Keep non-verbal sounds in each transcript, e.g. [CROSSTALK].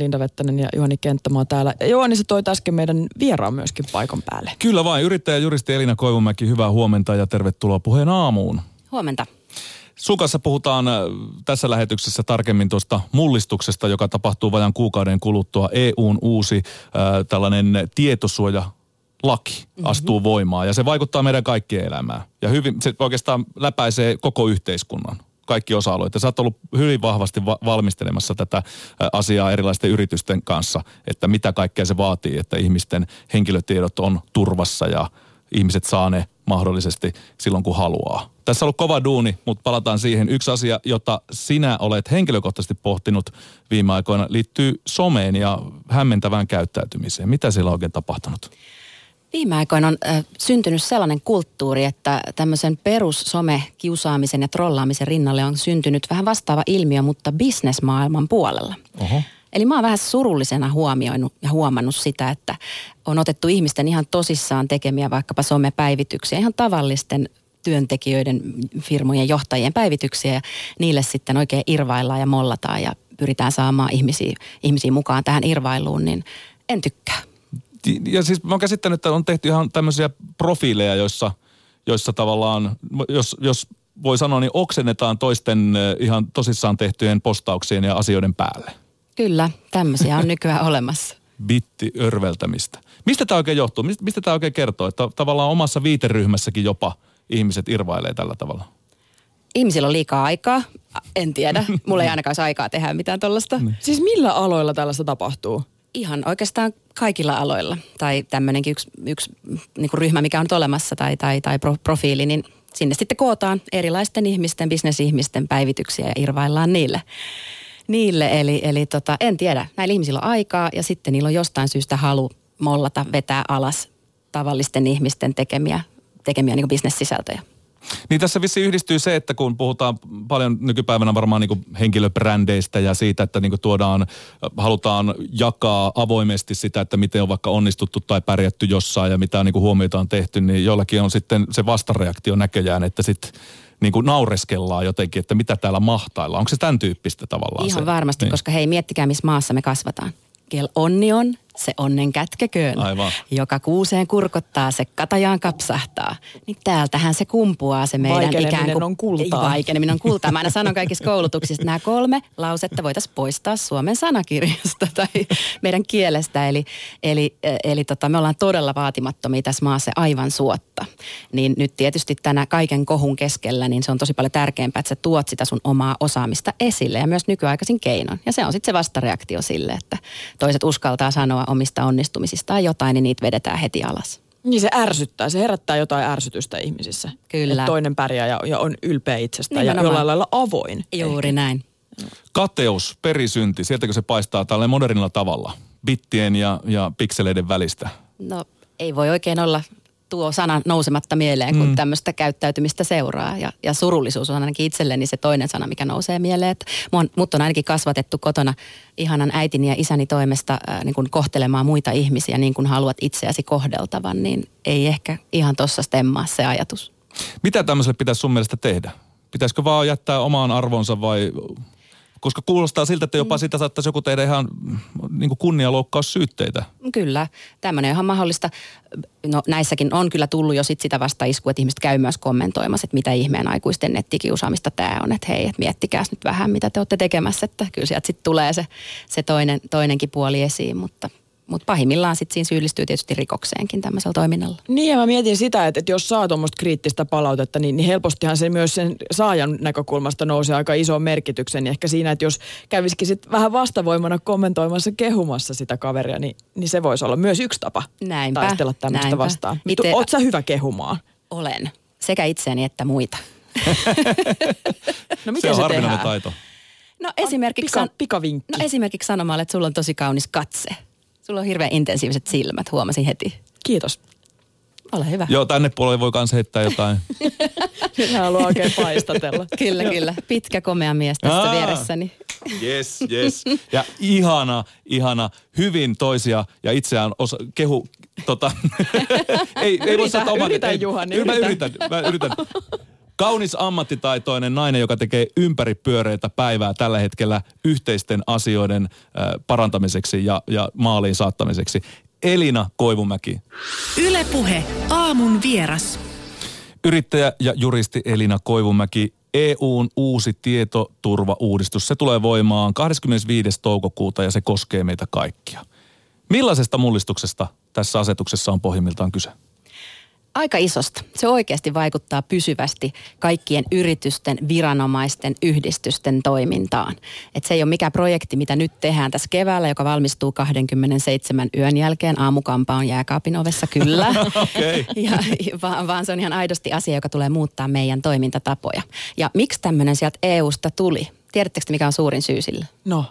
Linda Vettänen ja Juhani Kenttämaa täällä. Juhani, sä toit äsken meidän vieraan myöskin paikan päälle. Kyllä vain. Yrittäjä juristi Elina Koivumäki, hyvää huomenta ja tervetuloa puheen aamuun. Huomenta. Sun kanssa puhutaan äh, tässä lähetyksessä tarkemmin tuosta mullistuksesta, joka tapahtuu vajan kuukauden kuluttua. EUn uusi äh, tällainen tietosuoja laki mm-hmm. astuu voimaan ja se vaikuttaa meidän kaikkien elämään. Ja hyvin, se oikeastaan läpäisee koko yhteiskunnan kaikki osa-alueet. Ja sä oot ollut hyvin vahvasti va- valmistelemassa tätä asiaa erilaisten yritysten kanssa, että mitä kaikkea se vaatii, että ihmisten henkilötiedot on turvassa ja ihmiset saa ne mahdollisesti silloin, kun haluaa. Tässä on ollut kova duuni, mutta palataan siihen. Yksi asia, jota sinä olet henkilökohtaisesti pohtinut viime aikoina, liittyy someen ja hämmentävään käyttäytymiseen. Mitä siellä on oikein tapahtunut? Viime aikoina on äh, syntynyt sellainen kulttuuri, että tämmöisen perussome-kiusaamisen ja trollaamisen rinnalle on syntynyt vähän vastaava ilmiö, mutta bisnesmaailman puolella. Oho. Eli mä oon vähän surullisena huomioinut ja huomannut sitä, että on otettu ihmisten ihan tosissaan tekemiä vaikkapa somepäivityksiä, ihan tavallisten työntekijöiden, firmojen johtajien päivityksiä ja niille sitten oikein irvaillaan ja mollataan ja pyritään saamaan ihmisiä, ihmisiä mukaan tähän irvailuun, niin en tykkää ja siis mä oon käsittänyt, että on tehty ihan tämmöisiä profiileja, joissa, joissa tavallaan, jos, jos voi sanoa, niin oksennetaan toisten ihan tosissaan tehtyjen postauksien ja asioiden päälle. Kyllä, tämmöisiä on nykyään [LAUGHS] olemassa. Bitti örveltämistä. Mistä tämä oikein johtuu? Mistä, mistä tämä oikein kertoo? Että tavallaan omassa viiteryhmässäkin jopa ihmiset irvailee tällä tavalla. Ihmisillä on liikaa aikaa. En tiedä. Mulla ei ainakaan aikaa tehdä mitään tuollaista. Niin. Siis millä aloilla tällaista tapahtuu? Ihan oikeastaan kaikilla aloilla. Tai tämmöinenkin yksi, yksi niin kuin ryhmä, mikä on olemassa tai, tai, tai pro, profiili, niin sinne sitten kootaan erilaisten ihmisten, bisnesihmisten päivityksiä ja irvaillaan niille. Niille, eli, eli tota, en tiedä, näillä ihmisillä on aikaa ja sitten niillä on jostain syystä halu mollata, vetää alas tavallisten ihmisten tekemiä, tekemiä niin bisnessisältöjä. Niin tässä vissi yhdistyy se, että kun puhutaan paljon nykypäivänä varmaan niin henkilöbrändeistä ja siitä, että niin tuodaan, halutaan jakaa avoimesti sitä, että miten on vaikka onnistuttu tai pärjätty jossain ja mitä niin huomioita on tehty, niin jollakin on sitten se vastareaktio näköjään, että sitten niin kuin naureskellaan jotenkin, että mitä täällä mahtailla. Onko se tämän tyyppistä tavallaan Ihan se? varmasti, niin. koska hei, miettikää missä maassa me kasvataan. Kel onni on, se onnen kätkeköön. Aivan. Joka kuuseen kurkottaa, se katajaan kapsahtaa. Niin täältähän se kumpuaa se meidän ikään kuin... on kultaa. Vaikeneminen on kultaa. Mä aina sanon kaikissa koulutuksissa, että nämä kolme lausetta voitaisiin poistaa Suomen sanakirjasta tai meidän kielestä. Eli, eli, eli tota, me ollaan todella vaatimattomia tässä maassa aivan suotta. Niin nyt tietysti tänä kaiken kohun keskellä, niin se on tosi paljon tärkeämpää, että sä tuot sitä sun omaa osaamista esille ja myös nykyaikaisin keinon. Ja se on sitten se vastareaktio sille, että toiset uskaltaa sanoa omista onnistumisistaan jotain, niin niitä vedetään heti alas. Niin se ärsyttää, se herättää jotain ärsytystä ihmisissä. Kyllä. Että toinen pärjää ja, ja on ylpeä itsestään Nimenomaan. ja jollain lailla avoin. Juuri ehkä. näin. Kateus, perisynti, sieltäkö se paistaa tällä modernilla tavalla? Bittien ja, ja pikseleiden välistä? No ei voi oikein olla tuo sana nousematta mieleen, kun mm. tämmöistä käyttäytymistä seuraa. Ja, ja surullisuus on ainakin itselleni se toinen sana, mikä nousee mieleen. Että on, mut on ainakin kasvatettu kotona ihanan äitini ja isäni toimesta äh, niin kuin kohtelemaan muita ihmisiä niin kuin haluat itseäsi kohdeltavan, niin ei ehkä ihan tuossa stemmaa se ajatus. Mitä tämmöiselle pitäisi sun mielestä tehdä? Pitäisikö vaan jättää omaan arvonsa vai koska kuulostaa siltä, että jopa mm. sitä saattaisi joku tehdä ihan niin kunnianloukkaussyytteitä. Kyllä, tämmöinen on ihan mahdollista. No näissäkin on kyllä tullut jo sit sitä vastaiskua, että ihmiset käy myös kommentoimassa, että mitä ihmeen aikuisten nettikiusaamista tämä on. Että hei, että miettikääs nyt vähän, mitä te olette tekemässä. Että kyllä sieltä sitten tulee se, se toinen, toinenkin puoli esiin, mutta – mutta pahimmillaan sitten siinä syyllistyy tietysti rikokseenkin tämmöisellä toiminnalla. Niin ja mä mietin sitä, että, että jos saa tuommoista kriittistä palautetta, niin, niin helpostihan se myös sen saajan näkökulmasta nousee aika iso merkityksen. Niin ehkä siinä, että jos kävisikin sitten vähän vastavoimana kommentoimassa, kehumassa sitä kaveria, niin, niin se voisi olla myös yksi tapa näinpä, taistella tämmöistä näinpä. vastaan. Ite... Oot sä hyvä kehumaan? Olen. Sekä itseäni että muita. [LAUGHS] no miten se on se harvinainen taito. No esimerkiksi, pika, pikavinkki. No esimerkiksi sanomaan, että sulla on tosi kaunis katse. Sulla on hirveän intensiiviset silmät, huomasin heti. Kiitos. Ole hyvä. Joo, tänne puolelle voi myös heittää jotain. [LAUGHS] Nyt hän haluaa oikein paistatella. [LAUGHS] kyllä, kyllä. Pitkä komea mies tässä Aa, vieressäni. Yes, yes. Ja ihana, ihana, hyvin toisia ja itseään osa, kehu, tota, [LAUGHS] ei, ei voi sanoa oman. Yritä, Juhani, yritä. Mä yritän, mä yritän. Kaunis ammattitaitoinen nainen, joka tekee ympäripyöreitä päivää tällä hetkellä yhteisten asioiden parantamiseksi ja, ja maaliin saattamiseksi. Elina Koivumäki. Ylepuhe aamun vieras. Yrittäjä ja juristi Elina Koivumäki. EUn uusi tietoturvauudistus, se tulee voimaan 25. toukokuuta ja se koskee meitä kaikkia. Millaisesta mullistuksesta tässä asetuksessa on pohjimmiltaan kyse? Aika isosta. Se oikeasti vaikuttaa pysyvästi kaikkien yritysten, viranomaisten, yhdistysten toimintaan. Et se ei ole mikään projekti, mitä nyt tehdään tässä keväällä, joka valmistuu 27 yön jälkeen. Aamukampa on jääkaapin ovessa, kyllä. [LAUGHS] okay. [LAUGHS] ja, vaan, vaan se on ihan aidosti asia, joka tulee muuttaa meidän toimintatapoja. Ja miksi tämmöinen sieltä EUsta tuli? Tiedättekö mikä on suurin syy sille? No.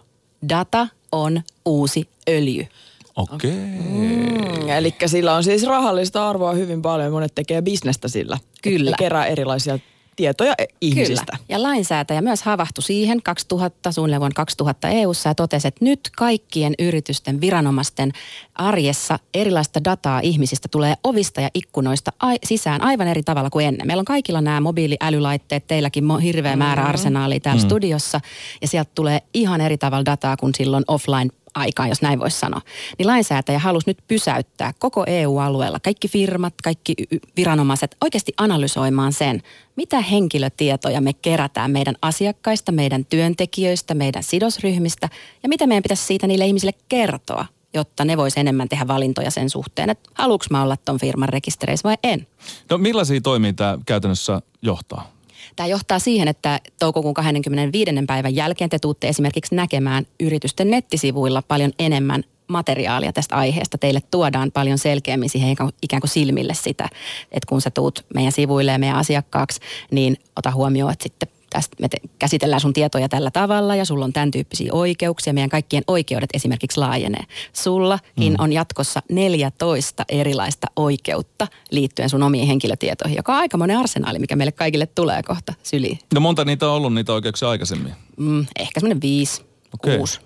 Data on uusi öljy. Okei. Mm, eli sillä on siis rahallista arvoa hyvin paljon. Monet tekee bisnestä sillä. Kyllä. Ne kerää erilaisia tietoja e- ihmisistä. Kyllä. Ja lainsäätäjä myös havahtui siihen 2000, suunnilleen vuonna 2000 EU-ssa ja totesi, että nyt kaikkien yritysten, viranomaisten arjessa erilaista dataa ihmisistä tulee ovista ja ikkunoista ai- sisään aivan eri tavalla kuin ennen. Meillä on kaikilla nämä mobiiliälylaitteet, teilläkin hirveä määrä mm-hmm. arsenaalia täällä mm. studiossa ja sieltä tulee ihan eri tavalla dataa kuin silloin offline aikaan, jos näin voisi sanoa, niin lainsäätäjä halusi nyt pysäyttää koko EU-alueella, kaikki firmat, kaikki viranomaiset oikeasti analysoimaan sen, mitä henkilötietoja me kerätään meidän asiakkaista, meidän työntekijöistä, meidän sidosryhmistä ja mitä meidän pitäisi siitä niille ihmisille kertoa, jotta ne voisi enemmän tehdä valintoja sen suhteen, että haluuks mä olla ton firman rekistereissä vai en. No millaisia toimia tämä käytännössä johtaa? Tämä johtaa siihen, että toukokuun 25. päivän jälkeen te tuutte esimerkiksi näkemään yritysten nettisivuilla paljon enemmän materiaalia tästä aiheesta. Teille tuodaan paljon selkeämmin siihen ikään kuin silmille sitä, että kun sä tuut meidän sivuille ja meidän asiakkaaksi, niin ota huomioon, että sitten tästä me te, käsitellään sun tietoja tällä tavalla ja sulla on tämän tyyppisiä oikeuksia. Meidän kaikkien oikeudet esimerkiksi laajenee. Sullakin mm. on jatkossa 14 erilaista oikeutta liittyen sun omiin henkilötietoihin, joka on aika monen arsenaali, mikä meille kaikille tulee kohta syliin. No monta niitä on ollut niitä oikeuksia aikaisemmin? Mm, ehkä semmoinen viisi, okay. kuusi.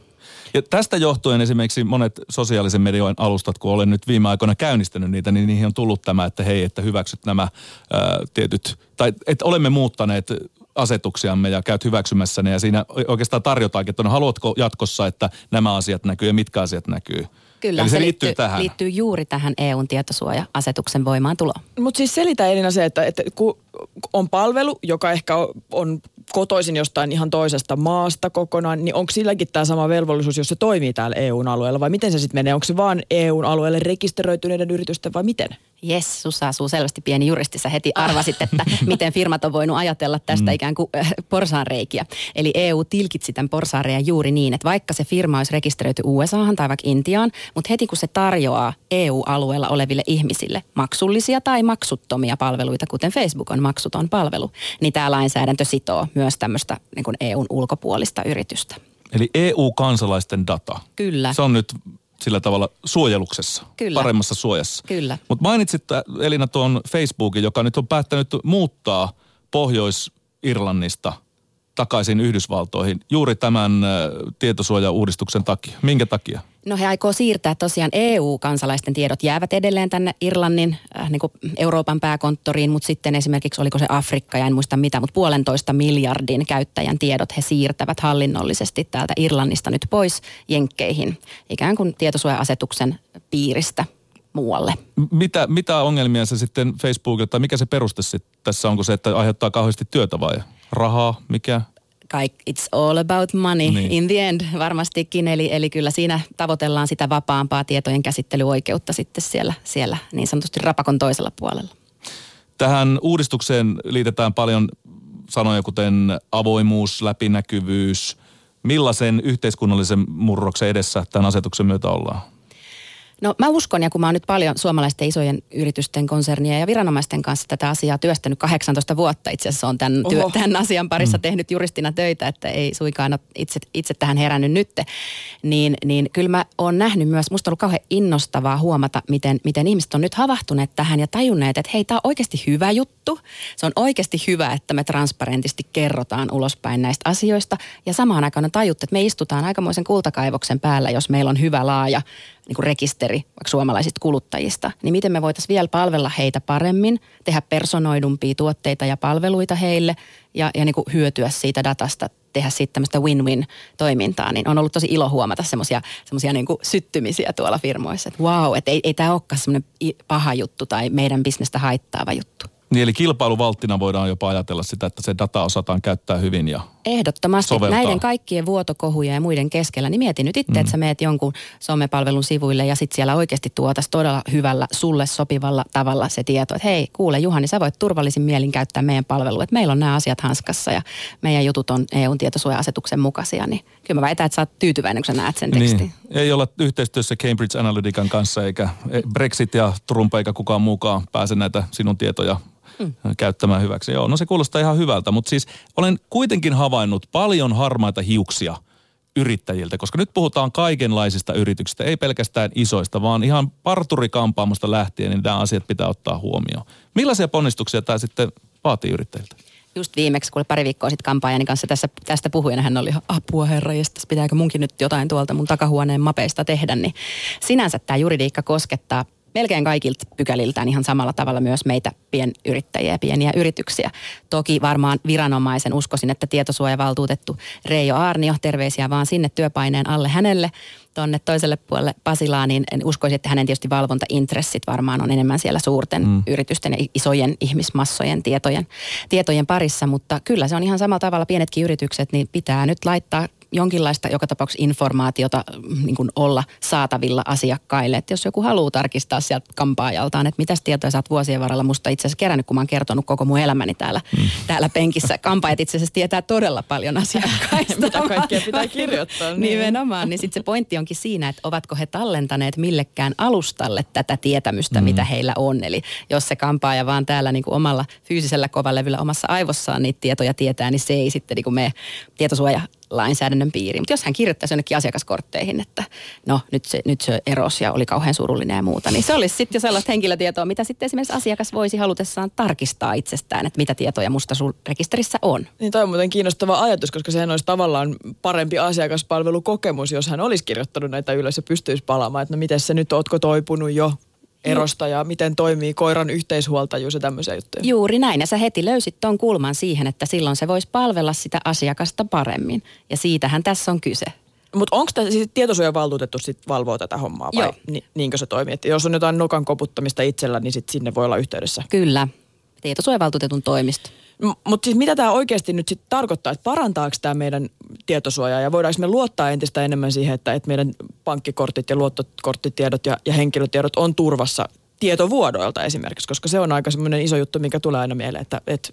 Ja tästä johtuen esimerkiksi monet sosiaalisen median alustat, kun olen nyt viime aikoina käynnistänyt niitä, niin niihin on tullut tämä, että hei, että hyväksyt nämä ää, tietyt, tai että olemme muuttaneet asetuksiamme ja käyt hyväksymässä ne ja siinä oikeastaan tarjotaankin, että no haluatko jatkossa, että nämä asiat näkyy ja mitkä asiat näkyy. Kyllä, Eli se, se liittyy, liittyy tähän. liittyy juuri tähän EUn tietosuoja-asetuksen voimaantuloon. Mutta siis selitä Elina se, että, että kun on palvelu, joka ehkä on kotoisin jostain ihan toisesta maasta kokonaan, niin onko silläkin tämä sama velvollisuus, jos se toimii täällä EUn alueella vai miten se sitten menee? Onko se vaan EUn alueelle rekisteröityneiden yritysten vai miten? Jes, sussa asuu selvästi pieni juristi. Sä heti arvasit, että [LAUGHS] miten firmat on voinut ajatella tästä mm. ikään kuin äh, porsaanreikiä. Eli EU tilkitsi tämän porsaanreiän juuri niin, että vaikka se firma olisi rekisteröity USAhan tai vaikka Intiaan, mutta heti kun se tarjoaa EU-alueella oleville ihmisille maksullisia tai maksuttomia palveluita, kuten Facebook on maksuton palvelu, niin tämä lainsäädäntö sitoo myös tämmöistä niin EUn ulkopuolista yritystä. Eli EU-kansalaisten data. Kyllä. Se on nyt sillä tavalla suojeluksessa, Kyllä. paremmassa suojassa. Kyllä. Mutta mainitsit Elina tuon Facebookin, joka nyt on päättänyt muuttaa Pohjois-Irlannista takaisin Yhdysvaltoihin juuri tämän tietosuojauudistuksen takia. Minkä takia? No he aikoo siirtää tosiaan EU-kansalaisten tiedot jäävät edelleen tänne Irlannin, äh, niin kuin Euroopan pääkonttoriin, mutta sitten esimerkiksi oliko se Afrikka ja en muista mitä, mutta puolentoista miljardin käyttäjän tiedot he siirtävät hallinnollisesti täältä Irlannista nyt pois Jenkkeihin, ikään kuin tietosuoja-asetuksen piiristä muualle. Mitä, mitä ongelmia se sitten Facebookilla, tai mikä se peruste sitten tässä onko se, että aiheuttaa kauheasti työtä vai rahaa, mikä? Kaik, it's all about money niin. in the end varmastikin. Eli, eli kyllä siinä tavoitellaan sitä vapaampaa tietojen käsittelyoikeutta sitten siellä, siellä niin sanotusti rapakon toisella puolella. Tähän uudistukseen liitetään paljon sanoja kuten avoimuus, läpinäkyvyys. Millaisen yhteiskunnallisen murroksen edessä tämän asetuksen myötä ollaan? No mä uskon, ja kun mä oon nyt paljon suomalaisten isojen yritysten, konsernia ja viranomaisten kanssa tätä asiaa työstänyt 18 vuotta itse asiassa on tämän, työ, tämän asian parissa mm. tehnyt juristina töitä, että ei suinkaan ole itse, itse tähän herännyt nytte, niin, niin kyllä mä oon nähnyt myös, musta on ollut kauhean innostavaa huomata, miten, miten ihmiset on nyt havahtuneet tähän ja tajunneet, että hei, tämä on oikeasti hyvä juttu. Se on oikeasti hyvä, että me transparentisti kerrotaan ulospäin näistä asioista ja samaan aikaan on tajuttu, että me istutaan aikamoisen kultakaivoksen päällä, jos meillä on hyvä laaja niin kuin rekisteri vaikka suomalaisista kuluttajista, niin miten me voitaisiin vielä palvella heitä paremmin, tehdä personoidumpia tuotteita ja palveluita heille ja, ja niin kuin hyötyä siitä datasta, tehdä siitä tämmöistä win-win-toimintaa, niin on ollut tosi ilo huomata semmoisia niin syttymisiä tuolla firmoissa, että wow, että ei, ei tämä olekaan semmoinen paha juttu tai meidän bisnestä haittaava juttu. Niin eli kilpailuvalttina voidaan jopa ajatella sitä, että se data osataan käyttää hyvin ja Ehdottomasti soveltaa. näiden kaikkien vuotokohuja ja muiden keskellä, niin mieti nyt itse, mm. että sä meet jonkun somepalvelun sivuille ja sitten siellä oikeasti tuotas todella hyvällä, sulle sopivalla tavalla se tieto, että hei, kuule Juhani, sä voit turvallisin mielin käyttää meidän palvelua, että meillä on nämä asiat hanskassa ja meidän jutut on EUn tietosuoja-asetuksen mukaisia, niin kyllä mä väitän, että sä oot tyytyväinen, kun sä näet sen tekstin. Niin. Ei olla yhteistyössä Cambridge Analytican kanssa, eikä Brexit ja Trump eikä kukaan muukaan pääse näitä sinun tietoja mm. käyttämään hyväksi. Joo, no se kuulostaa ihan hyvältä, mutta siis olen kuitenkin havainnut paljon harmaita hiuksia yrittäjiltä, koska nyt puhutaan kaikenlaisista yrityksistä, ei pelkästään isoista, vaan ihan parturikampaamosta lähtien, niin nämä asiat pitää ottaa huomioon. Millaisia ponnistuksia tämä sitten vaatii yrittäjiltä? just viimeksi, kun pari viikkoa sitten kampaajani kanssa tässä, tästä puhuin, hän oli apua herra, ja pitääkö munkin nyt jotain tuolta mun takahuoneen mapeista tehdä, niin sinänsä tämä juridiikka koskettaa melkein kaikilta pykäliltään ihan samalla tavalla myös meitä pienyrittäjiä ja pieniä yrityksiä. Toki varmaan viranomaisen uskoisin, että tietosuojavaltuutettu Reijo Aarnio, terveisiä vaan sinne työpaineen alle hänelle, tuonne toiselle puolelle Pasilaa, niin en uskoisi, että hänen tietysti valvontaintressit varmaan on enemmän siellä suurten mm. yritysten ja isojen ihmismassojen tietojen, tietojen parissa, mutta kyllä se on ihan samalla tavalla pienetkin yritykset, niin pitää nyt laittaa jonkinlaista joka tapauksessa informaatiota mm, niin kuin olla saatavilla asiakkaille. Että jos joku haluaa tarkistaa sieltä kampaajaltaan, että mitä tietoja sä oot vuosien varrella musta itse asiassa kerännyt, kun mä oon kertonut koko mun elämäni täällä, mm. täällä penkissä. Kampaajat itse asiassa tietää todella paljon asiakkaista. [LAUGHS] mitä kaikkea pitää [LAUGHS] kirjoittaa. Niin. Nimenomaan, niin sitten se pointti onkin siinä, että ovatko he tallentaneet millekään alustalle tätä tietämystä, mm. mitä heillä on. Eli jos se kampaaja vaan täällä niin kuin omalla fyysisellä kovalevyllä omassa aivossaan niitä tietoja tietää, niin se ei sitten niin kuin mene tietosuoja lainsäädännön piiriin. Mutta jos hän kirjoittaisi jonnekin asiakaskortteihin, että no nyt se, nyt se eros ja oli kauhean surullinen ja muuta, niin se olisi sitten jo sellaista henkilötietoa, mitä sitten esimerkiksi asiakas voisi halutessaan tarkistaa itsestään, että mitä tietoja musta sun rekisterissä on. Niin toi on muuten kiinnostava ajatus, koska sehän olisi tavallaan parempi asiakaspalvelukokemus, jos hän olisi kirjoittanut näitä ylös ja pystyisi palaamaan, että no miten se nyt, ootko toipunut jo erosta ja miten toimii koiran yhteishuoltajuus ja tämmöisiä juttuja. Juuri näin. Ja sä heti löysit ton kulman siihen, että silloin se voisi palvella sitä asiakasta paremmin. Ja siitähän tässä on kyse. Mutta onko tämä siis tietosuojavaltuutettu sit valvoo tätä hommaa vai Ni, niinkö se toimii? Että jos on jotain nokan koputtamista itsellä, niin sit sinne voi olla yhteydessä? Kyllä. Tietosuojavaltuutetun toimisto. Mutta siis mitä tämä oikeasti nyt sitten tarkoittaa, että parantaako tämä meidän tietosuojaa ja voidaanko me luottaa entistä enemmän siihen, että, että meidän pankkikortit ja luottokorttitiedot ja, ja henkilötiedot on turvassa tietovuodoilta esimerkiksi, koska se on aika semmoinen iso juttu, mikä tulee aina mieleen, että, että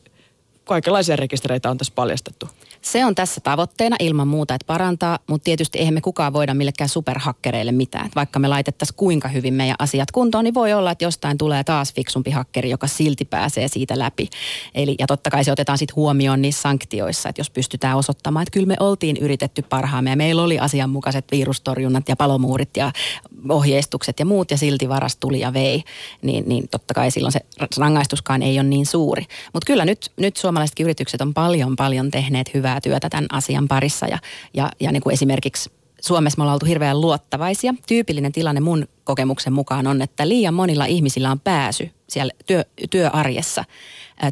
kaikenlaisia rekistereitä on tässä paljastettu. Se on tässä tavoitteena ilman muuta, että parantaa, mutta tietysti eihän me kukaan voida millekään superhakkereille mitään. Vaikka me laitettaisiin kuinka hyvin meidän asiat kuntoon, niin voi olla, että jostain tulee taas fiksumpi hakkeri, joka silti pääsee siitä läpi. Eli, ja totta kai se otetaan sitten huomioon niissä sanktioissa, että jos pystytään osoittamaan, että kyllä me oltiin yritetty parhaamme ja meillä oli asianmukaiset virustorjunnat ja palomuurit ja ohjeistukset ja muut ja silti varas tuli ja vei, niin, niin totta kai silloin se rangaistuskaan ei ole niin suuri. Mutta kyllä nyt, nyt suomalaisetkin yritykset on paljon paljon tehneet hyvää työtä tämän asian parissa ja, ja, ja niin kuin esimerkiksi Suomessa me ollaan oltu hirveän luottavaisia. Tyypillinen tilanne mun kokemuksen mukaan on, että liian monilla ihmisillä on pääsy siellä työ, työarjessa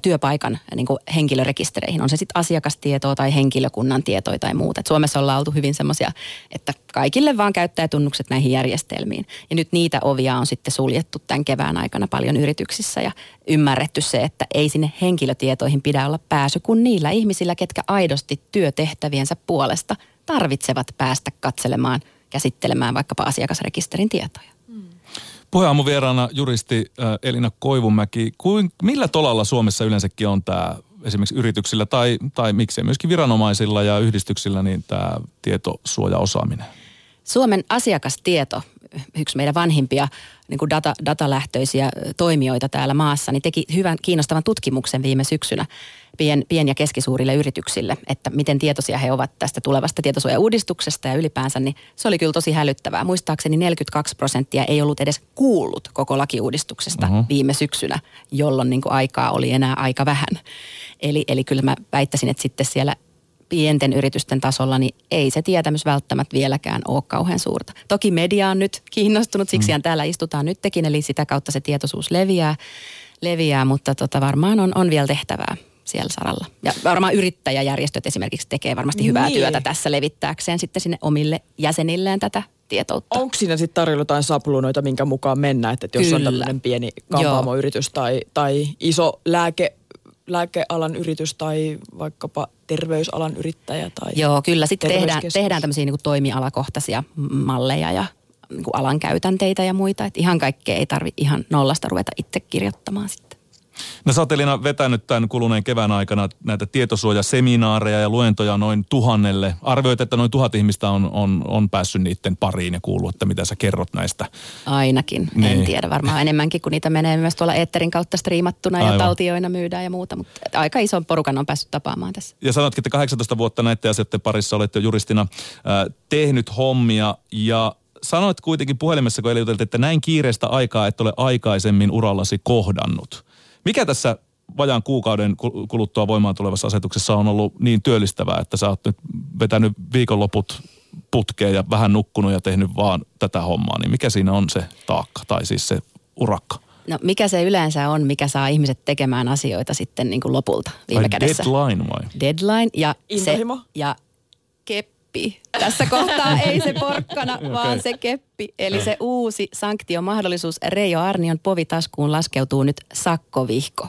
työpaikan niin kuin henkilörekistereihin. On se sitten asiakastietoa tai henkilökunnan tietoja tai muuta. Et Suomessa ollaan oltu hyvin semmoisia, että kaikille vaan käyttää tunnukset näihin järjestelmiin. Ja nyt niitä ovia on sitten suljettu tämän kevään aikana paljon yrityksissä ja ymmärretty se, että ei sinne henkilötietoihin pidä olla pääsy kuin niillä ihmisillä, ketkä aidosti työtehtäviensä puolesta tarvitsevat päästä katselemaan, käsittelemään vaikkapa asiakasrekisterin tietoja. Puheaamu vieraana juristi äh, Elina Koivunmäki. Kuin, millä tolalla Suomessa yleensäkin on tämä esimerkiksi yrityksillä tai, tai miksei myöskin viranomaisilla ja yhdistyksillä niin tämä tietosuojaosaaminen? Suomen asiakastieto, yksi meidän vanhimpia niin kuin data, datalähtöisiä toimijoita täällä maassa, niin teki hyvän kiinnostavan tutkimuksen viime syksynä pien, pien- ja keskisuurille yrityksille, että miten tietoisia he ovat tästä tulevasta tietosuojauudistuksesta ja ylipäänsä, niin se oli kyllä tosi hälyttävää. Muistaakseni 42 prosenttia ei ollut edes kuullut koko lakiuudistuksesta uh-huh. viime syksynä, jolloin niin kuin aikaa oli enää aika vähän. Eli, eli kyllä mä väittäisin, että sitten siellä pienten yritysten tasolla, niin ei se tietämys välttämättä vieläkään ole kauhean suurta. Toki media on nyt kiinnostunut, siksi mm. täällä istutaan nytkin, eli sitä kautta se tietoisuus leviää, leviää mutta tota varmaan on, on vielä tehtävää siellä saralla. Ja varmaan yrittäjäjärjestöt esimerkiksi tekee varmasti hyvää niin. työtä tässä levittääkseen sitten sinne omille jäsenilleen tätä tietoutta. Onko siinä sitten tarjolla jotain sapluunoita, minkä mukaan mennään, että jos Kyllä. on tämmöinen pieni kampaamoyritys tai, tai iso lääke, lääkealan yritys tai vaikkapa terveysalan yrittäjä tai Joo, kyllä sitten tehdään, tehdään tämmöisiä niin toimialakohtaisia malleja ja niin alan käytänteitä ja muita. Että ihan kaikkea ei tarvitse ihan nollasta ruveta itse kirjoittamaan sitten. No sä oot Elina vetänyt tämän kuluneen kevään aikana näitä tietosuojaseminaareja ja luentoja noin tuhannelle. Arvioit, että noin tuhat ihmistä on, on, on päässyt niiden pariin ja kuullut, että mitä sä kerrot näistä. Ainakin, niin. en tiedä. Varmaan enemmänkin, kun niitä menee myös tuolla Eetterin kautta striimattuna Aivan. ja taltioina myydään ja muuta. Mutta aika ison porukan on päässyt tapaamaan tässä. Ja sanotkin, että 18 vuotta näiden asioiden parissa olette jo juristina äh, tehnyt hommia ja sanoit kuitenkin puhelimessa, kun että näin kiireistä aikaa et ole aikaisemmin urallasi kohdannut. Mikä tässä vajaan kuukauden kuluttua voimaan tulevassa asetuksessa on ollut niin työllistävää, että sä oot nyt vetänyt viikonloput putkeen ja vähän nukkunut ja tehnyt vaan tätä hommaa, niin mikä siinä on se taakka tai siis se urakka? No mikä se yleensä on, mikä saa ihmiset tekemään asioita sitten niin kuin lopulta viime Ai kädessä? deadline vai? Deadline ja se, ja keppi. Tässä kohtaa [LAUGHS] ei se porkkana, okay. vaan se keppi. Eli se uusi sanktiomahdollisuus Reijo Arnion povitaskuun laskeutuu nyt sakkovihko.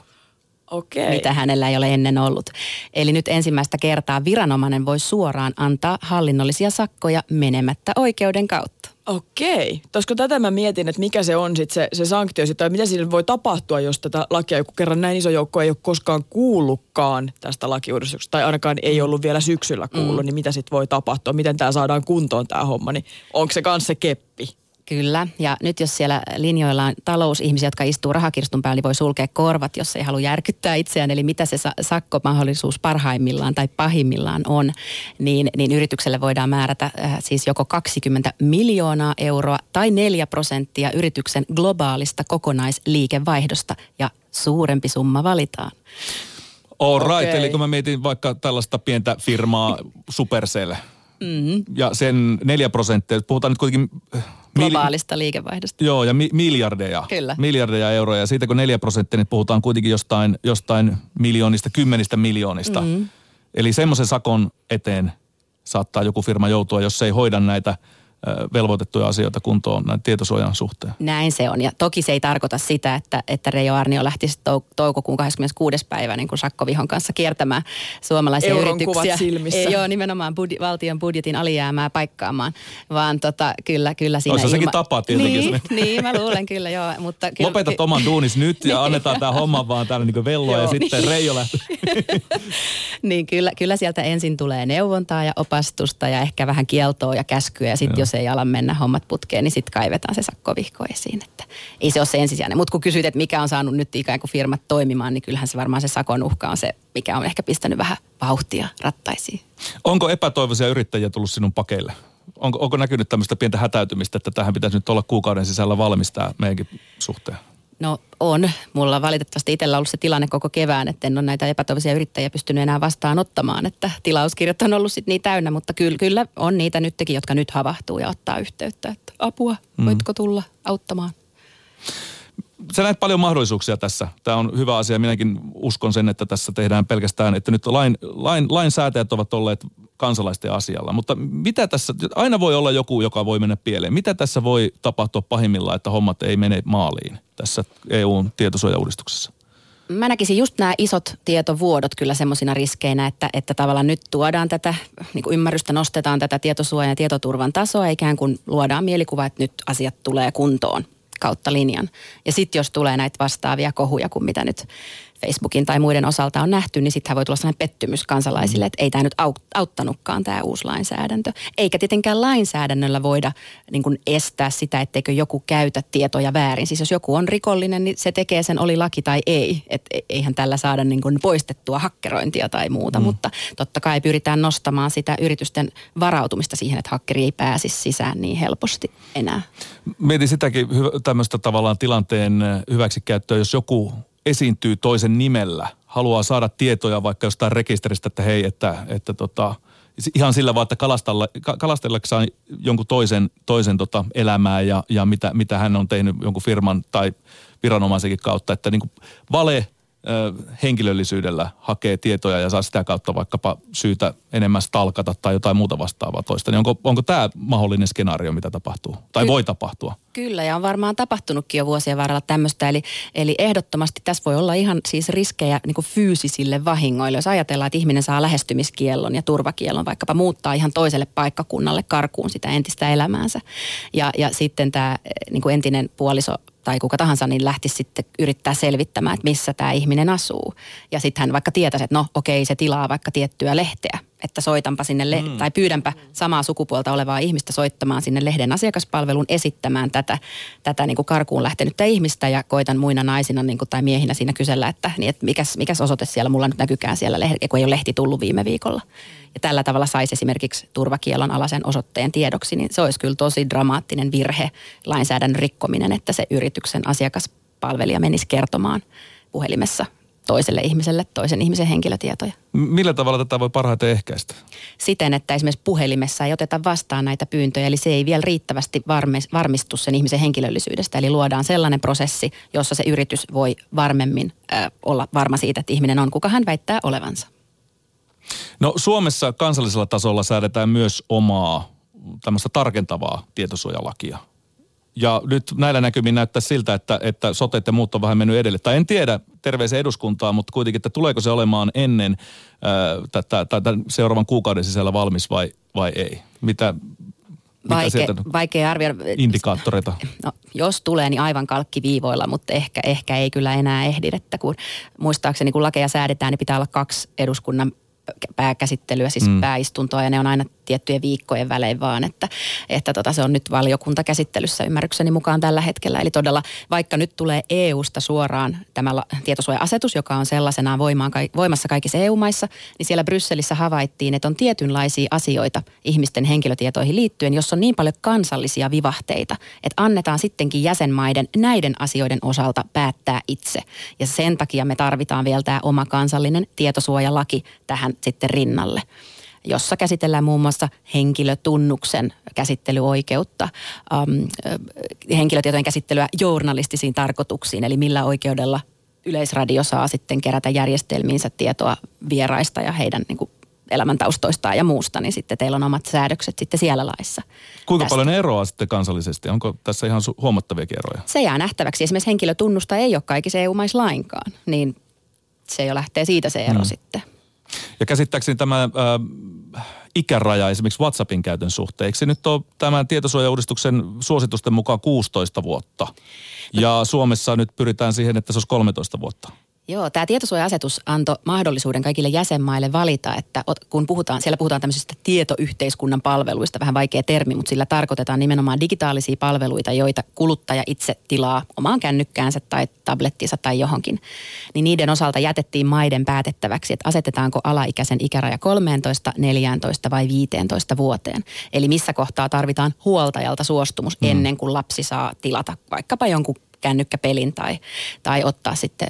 Okay. mitä hänellä ei ole ennen ollut. Eli nyt ensimmäistä kertaa viranomainen voi suoraan antaa hallinnollisia sakkoja menemättä oikeuden kautta. Okei. Koska tätä mä mietin, että mikä se on sit se, se sanktio, sit, tai mitä siinä voi tapahtua, jos tätä lakia joku kerran näin iso joukko ei ole koskaan kuullutkaan tästä lakiuudistuksesta, tai ainakaan ei ollut vielä syksyllä kuullut, mm. niin mitä sitten voi tapahtua, miten tämä saadaan kuntoon tämä homma, niin onko se kanssa se keppi? Kyllä, ja nyt jos siellä linjoilla on talousihmisiä, jotka istuu rahakirstun päällä, niin voi sulkea korvat, jos ei halua järkyttää itseään. Eli mitä se sakkomahdollisuus parhaimmillaan tai pahimmillaan on, niin, niin yritykselle voidaan määrätä äh, siis joko 20 miljoonaa euroa tai 4 prosenttia yrityksen globaalista kokonaisliikevaihdosta, ja suurempi summa valitaan. All right, okay. eli kun mä mietin vaikka tällaista pientä firmaa Supercell, mm-hmm. ja sen 4 prosenttia, puhutaan nyt kuitenkin globaalista liikevaihdosta. Joo, ja mi- miljardeja. Kyllä. Miljardeja euroja. Ja siitä kun neljä prosenttia, niin puhutaan kuitenkin jostain, jostain miljoonista, kymmenistä miljoonista. Mm-hmm. Eli semmoisen sakon eteen saattaa joku firma joutua, jos se ei hoida näitä – velvoitettuja asioita kuntoon näin tietosuojan suhteen. Näin se on. Ja toki se ei tarkoita sitä, että, että Reijo Arnio lähtisi tou- toukokuun 26. päivä niin kuin Sakko Vihon kanssa kiertämään suomalaisia Euron yrityksiä. silmissä. Ei, joo, nimenomaan budi- valtion budjetin alijäämää paikkaamaan, vaan tota, kyllä, kyllä siinä... Olisi sekin tapa tietenkin. Niin, niin, mä luulen kyllä, joo. Mutta kyllä, Lopetat oman duunis nyt ja [LAUGHS] annetaan tämä homma vaan täällä niin velloa ja sitten niin. Reijo lähtee. [LAUGHS] niin kyllä, kyllä sieltä ensin tulee neuvontaa ja opastusta ja ehkä vähän kieltoa ja käskyä ja sitten jos ei ala mennä hommat putkeen, niin sitten kaivetaan se sakkovihko esiin. Että ei se ole se ensisijainen. Mutta kun kysyt, että mikä on saanut nyt ikään kuin firmat toimimaan, niin kyllähän se varmaan se sakon uhka on se, mikä on ehkä pistänyt vähän vauhtia rattaisiin. Onko epätoivoisia yrittäjiä tullut sinun pakeille? Onko, onko näkynyt tämmöistä pientä hätäytymistä, että tähän pitäisi nyt olla kuukauden sisällä valmistaa meidänkin suhteen? No on. Mulla valitettavasti itsellä ollut se tilanne koko kevään, että en ole näitä epätoivoisia yrittäjiä pystynyt enää vastaanottamaan, että tilauskirjat on ollut sitten niin täynnä, mutta kyllä, kyllä on niitä nytkin, jotka nyt havahtuu ja ottaa yhteyttä, että apua, mm. voitko tulla auttamaan? Sä näet paljon mahdollisuuksia tässä. Tämä on hyvä asia. Minäkin uskon sen, että tässä tehdään pelkästään, että nyt lain, lain, lainsäätäjät ovat olleet kansalaisten asialla. Mutta mitä tässä, aina voi olla joku, joka voi mennä pieleen. Mitä tässä voi tapahtua pahimmillaan, että hommat ei mene maaliin tässä EUn tietosuojauudistuksessa? Mä näkisin just nämä isot tietovuodot kyllä semmoisina riskeinä, että, että tavallaan nyt tuodaan tätä niin kuin ymmärrystä, nostetaan tätä tietosuojan ja tietoturvan tasoa, ikään kuin luodaan mielikuva, että nyt asiat tulee kuntoon kautta linjan. Ja sitten jos tulee näitä vastaavia kohuja kuin mitä nyt Facebookin tai muiden osalta on nähty, niin sittenhän voi tulla sellainen pettymys kansalaisille, että ei tämä nyt auttanutkaan tämä uusi lainsäädäntö. Eikä tietenkään lainsäädännöllä voida niin kuin estää sitä, etteikö joku käytä tietoja väärin. Siis jos joku on rikollinen, niin se tekee sen oli laki tai ei. Et e-, eihän tällä saada niin kuin poistettua hakkerointia tai muuta, mm. mutta totta kai pyritään nostamaan sitä yritysten varautumista siihen, että hakkeri ei pääsisi sisään niin helposti enää. Mietin sitäkin tämmöistä tavallaan tilanteen hyväksikäyttöä, jos joku esiintyy toisen nimellä, haluaa saada tietoja vaikka jostain rekisteristä, että hei, että, että tota, ihan sillä vaan, että kalastellaksaan jonkun toisen, toisen tota elämää ja, ja mitä, mitä hän on tehnyt jonkun firman tai viranomaisenkin kautta, että niin kuin vale henkilöllisyydellä hakee tietoja ja saa sitä kautta vaikkapa syytä enemmän stalkata tai jotain muuta vastaavaa toista. Niin onko, onko tämä mahdollinen skenaario, mitä tapahtuu? Tai Ky- voi tapahtua? Kyllä, ja on varmaan tapahtunutkin jo vuosien varrella tämmöistä. Eli, eli ehdottomasti tässä voi olla ihan siis riskejä niin kuin fyysisille vahingoille. Jos ajatellaan, että ihminen saa lähestymiskiellon ja turvakiellon, vaikkapa muuttaa ihan toiselle paikkakunnalle karkuun sitä entistä elämäänsä. Ja, ja sitten tämä niin kuin entinen puoliso tai kuka tahansa, niin lähtisi sitten yrittää selvittämään, että missä tämä ihminen asuu. Ja sitten hän vaikka tietäisi, että no okei, se tilaa vaikka tiettyä lehteä, että soitanpa sinne, le- mm. tai pyydänpä samaa sukupuolta olevaa ihmistä soittamaan sinne lehden asiakaspalveluun esittämään tätä, tätä niin kuin karkuun lähtenyttä ihmistä ja koitan muina naisina niin kuin, tai miehinä siinä kysellä, että, niin, että mikäs, mikäs osoite siellä mulla nyt näkykään siellä, lehde- kun ei ole lehti tullut viime viikolla. Ja tällä tavalla saisi esimerkiksi turvakielon alaisen osoitteen tiedoksi, niin se olisi kyllä tosi dramaattinen virhe, lainsäädännön rikkominen, että se yrityksen asiakaspalvelija menisi kertomaan puhelimessa toiselle ihmiselle toisen ihmisen henkilötietoja. Millä tavalla tätä voi parhaiten ehkäistä? Siten, että esimerkiksi puhelimessa ei oteta vastaan näitä pyyntöjä, eli se ei vielä riittävästi varmistu sen ihmisen henkilöllisyydestä. Eli luodaan sellainen prosessi, jossa se yritys voi varmemmin äh, olla varma siitä, että ihminen on, kuka hän väittää olevansa. No Suomessa kansallisella tasolla säädetään myös omaa tämmöistä tarkentavaa tietosuojalakia. Ja nyt näillä näkymin näyttää siltä, että, että soteet ja muut on vähän mennyt edelle. Tai en tiedä terveisen eduskuntaa, mutta kuitenkin, että tuleeko se olemaan ennen ää, tätä, tätä seuraavan kuukauden sisällä valmis vai, vai ei? Mitä, Vaike, vaikea arvioida. Indikaattoreita. No, jos tulee, niin aivan kalkkiviivoilla, mutta ehkä, ehkä ei kyllä enää ehdi. Että kun muistaakseni kun lakeja säädetään, niin pitää olla kaksi eduskunnan pääkäsittelyä, siis mm. pääistuntoa, ja ne on aina tiettyjen viikkojen välein vaan, että, että tota, se on nyt valiokuntakäsittelyssä ymmärrykseni mukaan tällä hetkellä. Eli todella vaikka nyt tulee EU-sta suoraan tämä tietosuoja-asetus, joka on sellaisenaan voimaan, voimassa kaikissa EU-maissa, niin siellä Brysselissä havaittiin, että on tietynlaisia asioita ihmisten henkilötietoihin liittyen, jos on niin paljon kansallisia vivahteita, että annetaan sittenkin jäsenmaiden näiden asioiden osalta päättää itse. Ja sen takia me tarvitaan vielä tämä oma kansallinen tietosuojalaki tähän sitten rinnalle jossa käsitellään muun muassa henkilötunnuksen käsittelyoikeutta, ähm, henkilötietojen käsittelyä journalistisiin tarkoituksiin, eli millä oikeudella Yleisradio saa sitten kerätä järjestelmiinsä tietoa vieraista ja heidän niin kuin, elämäntaustoistaan ja muusta, niin sitten teillä on omat säädökset sitten siellä laissa. Kuinka tästä. paljon eroa sitten kansallisesti? Onko tässä ihan huomattavia eroja? Se jää nähtäväksi. Esimerkiksi henkilötunnusta ei ole kaikissa EU-maissa lainkaan, niin se jo lähtee siitä se ero hmm. sitten. Ja käsittääkseni tämä äh, ikäraja esimerkiksi WhatsAppin käytön suhteen, eikö se nyt ole tämän tietosuojauudistuksen suositusten mukaan 16 vuotta? Ja Suomessa nyt pyritään siihen, että se olisi 13 vuotta. Joo, tämä tietosuoja-asetus antoi mahdollisuuden kaikille jäsenmaille valita, että kun puhutaan, siellä puhutaan tämmöisistä tietoyhteiskunnan palveluista, vähän vaikea termi, mutta sillä tarkoitetaan nimenomaan digitaalisia palveluita, joita kuluttaja itse tilaa omaan kännykkäänsä tai tablettinsa tai johonkin. Niin niiden osalta jätettiin maiden päätettäväksi, että asetetaanko alaikäisen ikäraja 13, 14 vai 15 vuoteen. Eli missä kohtaa tarvitaan huoltajalta suostumus mm. ennen kuin lapsi saa tilata vaikkapa jonkun kännykkäpelin tai, tai ottaa sitten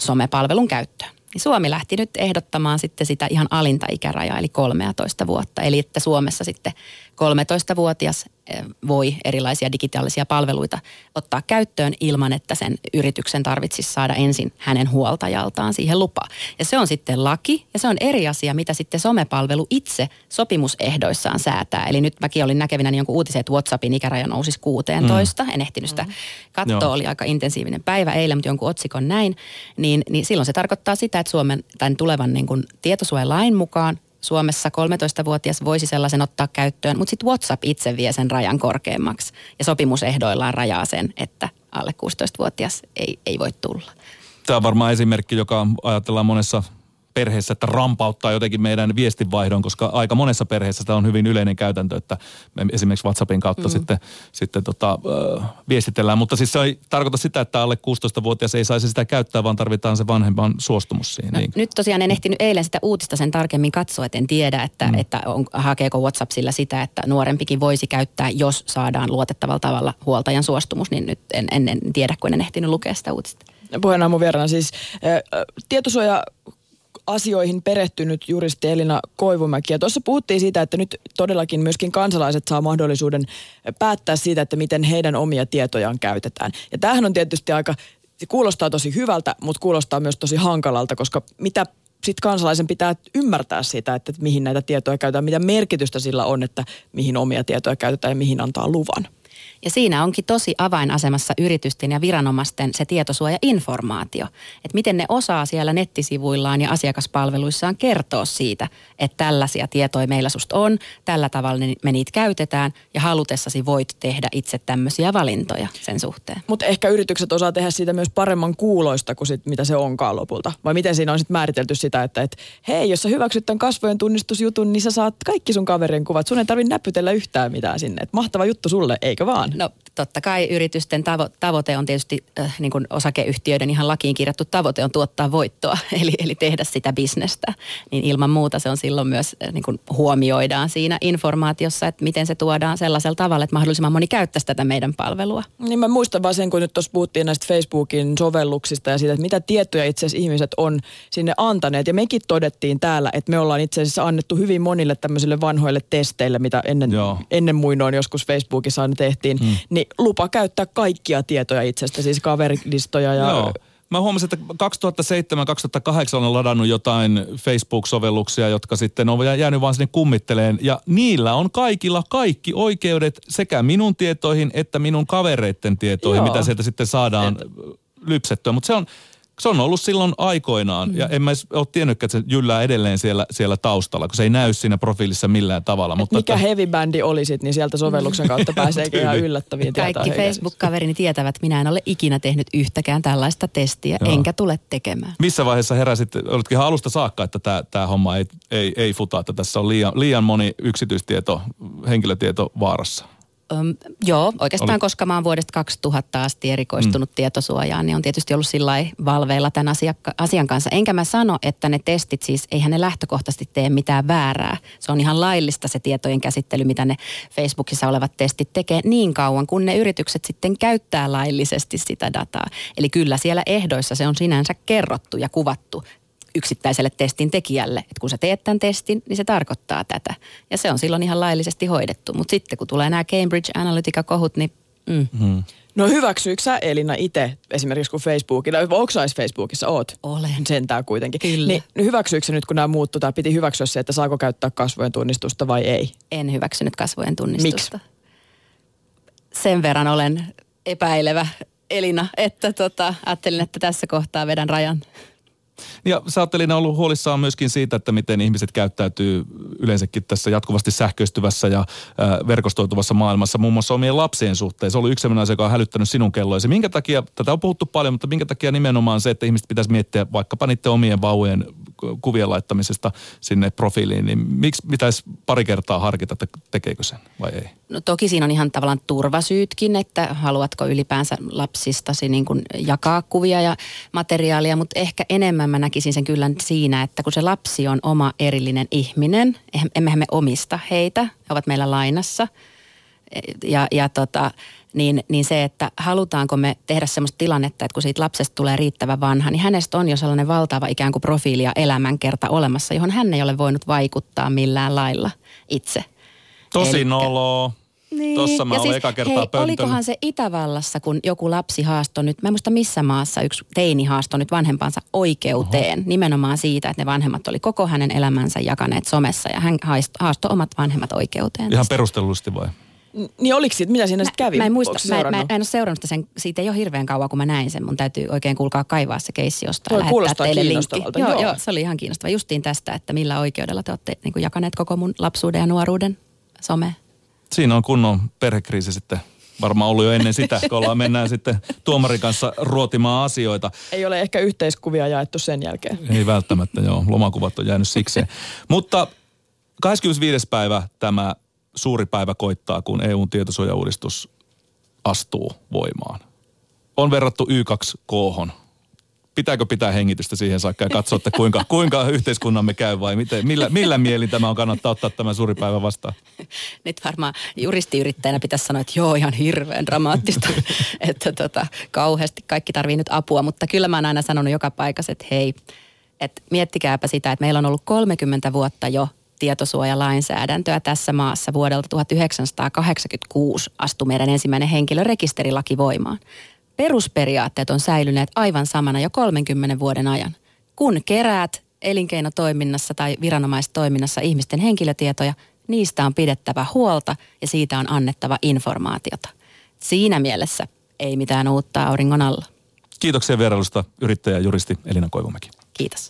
somepalvelun käyttöön. Niin Suomi lähti nyt ehdottamaan sitten sitä ihan alinta ikärajaa, eli 13 vuotta. Eli että Suomessa sitten 13-vuotias eh, voi erilaisia digitaalisia palveluita ottaa käyttöön ilman, että sen yrityksen tarvitsisi saada ensin hänen huoltajaltaan siihen lupa. Ja se on sitten laki ja se on eri asia, mitä sitten somepalvelu itse sopimusehdoissaan säätää. Eli nyt mäkin olin näkevinä jonkun uutisen, että WhatsAppin ikäraja nousisi 16. Mm. En ehtinyt sitä katsoa, oli aika intensiivinen päivä eilen, mutta jonkun otsikon näin. Niin, niin silloin se tarkoittaa sitä, että Suomen tämän tulevan niin kuin tietosuojalain mukaan Suomessa 13-vuotias voisi sellaisen ottaa käyttöön, mutta sitten WhatsApp itse vie sen rajan korkeammaksi ja sopimusehdoillaan rajaa sen, että alle 16-vuotias ei, ei voi tulla. Tämä on varmaan esimerkki, joka ajatellaan monessa perheessä, että rampauttaa jotenkin meidän viestinvaihdon, koska aika monessa perheessä tämä on hyvin yleinen käytäntö, että me esimerkiksi WhatsAppin kautta mm. sitten, sitten tota, äh, viestitellään. Mutta siis se ei tarkoita sitä, että alle 16-vuotias ei saisi sitä käyttää, vaan tarvitaan se vanhemman suostumus siihen. No, niin. Nyt tosiaan en ehtinyt eilen sitä uutista sen tarkemmin katsoa, että en tiedä, että, mm. että on, hakeeko WhatsApp sillä sitä, että nuorempikin voisi käyttää, jos saadaan luotettavalla tavalla huoltajan suostumus, niin nyt en, en, en tiedä, kun en ehtinyt lukea sitä uutista. Puheen aamun vieraana siis äh, tietosuoja asioihin perehtynyt juristi Elina Koivumäki. Ja tuossa puhuttiin siitä, että nyt todellakin myöskin kansalaiset saa mahdollisuuden päättää siitä, että miten heidän omia tietojaan käytetään. Ja tämähän on tietysti aika, se kuulostaa tosi hyvältä, mutta kuulostaa myös tosi hankalalta, koska mitä sitten kansalaisen pitää ymmärtää sitä, että mihin näitä tietoja käytetään, mitä merkitystä sillä on, että mihin omia tietoja käytetään ja mihin antaa luvan. Ja siinä onkin tosi avainasemassa yritysten ja viranomaisten se tietosuojainformaatio. Että miten ne osaa siellä nettisivuillaan ja asiakaspalveluissaan kertoa siitä, että tällaisia tietoja meillä susta on, tällä tavalla me niitä käytetään ja halutessasi voit tehdä itse tämmöisiä valintoja sen suhteen. Mutta ehkä yritykset osaa tehdä siitä myös paremman kuuloista kuin sit, mitä se onkaan lopulta. Vai miten siinä on sitten määritelty sitä, että et, hei, jos sä hyväksyt tämän kasvojen tunnistusjutun, niin sä saat kaikki sun kaverin kuvat. Sun ei tarvitse näpytellä yhtään mitään sinne. Et mahtava juttu sulle, eikö vaan? No totta kai yritysten tavo- tavoite on tietysti äh, niin kuin osakeyhtiöiden ihan lakiin kirjattu tavoite on tuottaa voittoa, [LAUGHS] eli, eli tehdä sitä bisnestä. Niin ilman muuta se on silloin myös äh, niin kuin huomioidaan siinä informaatiossa, että miten se tuodaan sellaisella tavalla, että mahdollisimman moni käyttäisi tätä meidän palvelua. Niin mä muistan vaan sen, kun nyt tuossa puhuttiin näistä Facebookin sovelluksista ja siitä, että mitä tietoja itse asiassa ihmiset on sinne antaneet. Ja mekin todettiin täällä, että me ollaan itse asiassa annettu hyvin monille tämmöisille vanhoille testeille, mitä ennen, ennen muinoin joskus Facebookissa aina tehtiin. Hmm niin lupa käyttää kaikkia tietoja itsestä, siis kaverilistoja ja... Joo. Mä huomasin, että 2007-2008 olen ladannut jotain Facebook-sovelluksia, jotka sitten on jäänyt vaan sinne kummitteleen. Ja niillä on kaikilla kaikki oikeudet sekä minun tietoihin että minun kavereiden tietoihin, Joo. mitä sieltä sitten saadaan Et... lypsettyä. Mutta se on, se on ollut silloin aikoinaan, mm. ja en mä ole tiennyt, että se jyllää edelleen siellä, siellä taustalla, kun se ei näy siinä profiilissa millään tavalla. mutta mikä että... heavy bändi olisit, niin sieltä sovelluksen kautta [LAUGHS] pääsee ihan yllättäviin Kaikki Facebook-kaverini tietävät, että minä en ole ikinä tehnyt yhtäkään tällaista testiä, Joo. enkä tule tekemään. Missä vaiheessa heräsit, olitkin ihan alusta saakka, että tämä homma ei, ei, ei futa, että tässä on liian, liian moni yksityistieto, henkilötieto vaarassa? Öm, joo, oikeastaan Oli. koska mä oon vuodesta 2000 asti erikoistunut mm. tietosuojaan, niin on tietysti ollut sillä valveilla tämän asiakka- asian kanssa. Enkä mä sano, että ne testit siis, eihän ne lähtökohtaisesti tee mitään väärää. Se on ihan laillista se tietojen käsittely, mitä ne Facebookissa olevat testit tekee niin kauan, kun ne yritykset sitten käyttää laillisesti sitä dataa. Eli kyllä siellä ehdoissa se on sinänsä kerrottu ja kuvattu yksittäiselle testin tekijälle. Että kun sä teet tämän testin, niin se tarkoittaa tätä. Ja se on silloin ihan laillisesti hoidettu. Mutta sitten kun tulee nämä Cambridge Analytica-kohut, niin... Mm. Hmm. No hyväksyykö sä Elina itse esimerkiksi kun Facebookilla, onko sä Facebookissa oot? Olen. Sentään kuitenkin. Kyllä. Niin hyväksyykö se nyt kun nämä muuttuu tai piti hyväksyä se, että saako käyttää kasvojen tunnistusta vai ei? En hyväksynyt kasvojen tunnistusta. Miksi? Sen verran olen epäilevä Elina, että tota, ajattelin, että tässä kohtaa vedän rajan. Ja sä oot Elina ollut huolissaan myöskin siitä, että miten ihmiset käyttäytyy yleensäkin tässä jatkuvasti sähköistyvässä ja äh, verkostoituvassa maailmassa, muun muassa omien lapsien suhteen. Se oli yksi sellainen asia, joka on hälyttänyt sinun kelloisi. Minkä takia, tätä on puhuttu paljon, mutta minkä takia nimenomaan se, että ihmiset pitäisi miettiä vaikkapa niiden omien vauvojen kuvien laittamisesta sinne profiiliin, niin miksi pitäisi pari kertaa harkita, että tekeekö sen vai ei? No toki siinä on ihan tavallaan turvasyytkin, että haluatko ylipäänsä lapsistasi niin kuin jakaa kuvia ja materiaalia, mutta ehkä enemmän mä näkisin sen kyllä siinä, että kun se lapsi on oma erillinen ihminen, emmehän me omista heitä, he ovat meillä lainassa ja, ja tota, niin, niin se, että halutaanko me tehdä sellaista tilannetta, että kun siitä lapsesta tulee riittävän vanha, niin hänestä on jo sellainen valtava ikään kuin profiili ja elämänkerta olemassa, johon hän ei ole voinut vaikuttaa millään lailla itse. Tosi Elikkä, noloa. Niin. Tossa mä ja siis, eka kertaa hei, olikohan se Itävallassa, kun joku lapsi haastoi nyt, mä en muista missä maassa yksi teini haastoi nyt vanhempansa oikeuteen. Oho. Nimenomaan siitä, että ne vanhemmat oli koko hänen elämänsä jakaneet somessa ja hän haastoi omat vanhemmat oikeuteen. Ihan perustellusti vai? Niin oliko siitä, mitä siinä sitten kävi? Mä en muista, mä, mä, mä, en ole seurannut sen, siitä ei ole hirveän kauan, kun mä näin sen. Mun täytyy oikein kuulkaa kaivaa se keissi jostain. Tuo kuulostaa teille linkki. Joo, joo. joo, se oli ihan kiinnostava. Justiin tästä, että millä oikeudella te olette niin jakaneet koko mun lapsuuden ja nuoruuden some. Siinä on kunnon perhekriisi sitten varmaan ollut jo ennen sitä, kun ollaan [LAUGHS] mennään sitten tuomarin kanssa ruotimaan asioita. Ei ole ehkä yhteiskuvia jaettu sen jälkeen. Ei välttämättä, joo. Lomakuvat on jäänyt sikseen. Mutta 25. päivä tämä suuri päivä koittaa, kun EUn tietosuojauudistus astuu voimaan. On verrattu Y2K pitääkö pitää hengitystä siihen saakka ja katsoa, että kuinka, [LAUGHS] kuinka yhteiskunnamme käy vai miten, millä, millä mielin tämä on kannattaa ottaa tämä suuri päivä vastaan? Nyt varmaan juristiyrittäjänä pitäisi sanoa, että joo, ihan hirveän dramaattista, [LAUGHS] että tota, kauheasti kaikki tarvii nyt apua, mutta kyllä mä oon aina sanonut joka paikassa, että hei, että miettikääpä sitä, että meillä on ollut 30 vuotta jo tietosuojalainsäädäntöä tässä maassa vuodelta 1986 astui meidän ensimmäinen henkilörekisterilaki voimaan. Perusperiaatteet on säilyneet aivan samana jo 30 vuoden ajan. Kun keräät elinkeinotoiminnassa tai viranomaistoiminnassa ihmisten henkilötietoja, niistä on pidettävä huolta ja siitä on annettava informaatiota. Siinä mielessä ei mitään uutta auringon alla. Kiitoksia vierailusta yrittäjä juristi Elina Koivumäki. Kiitos.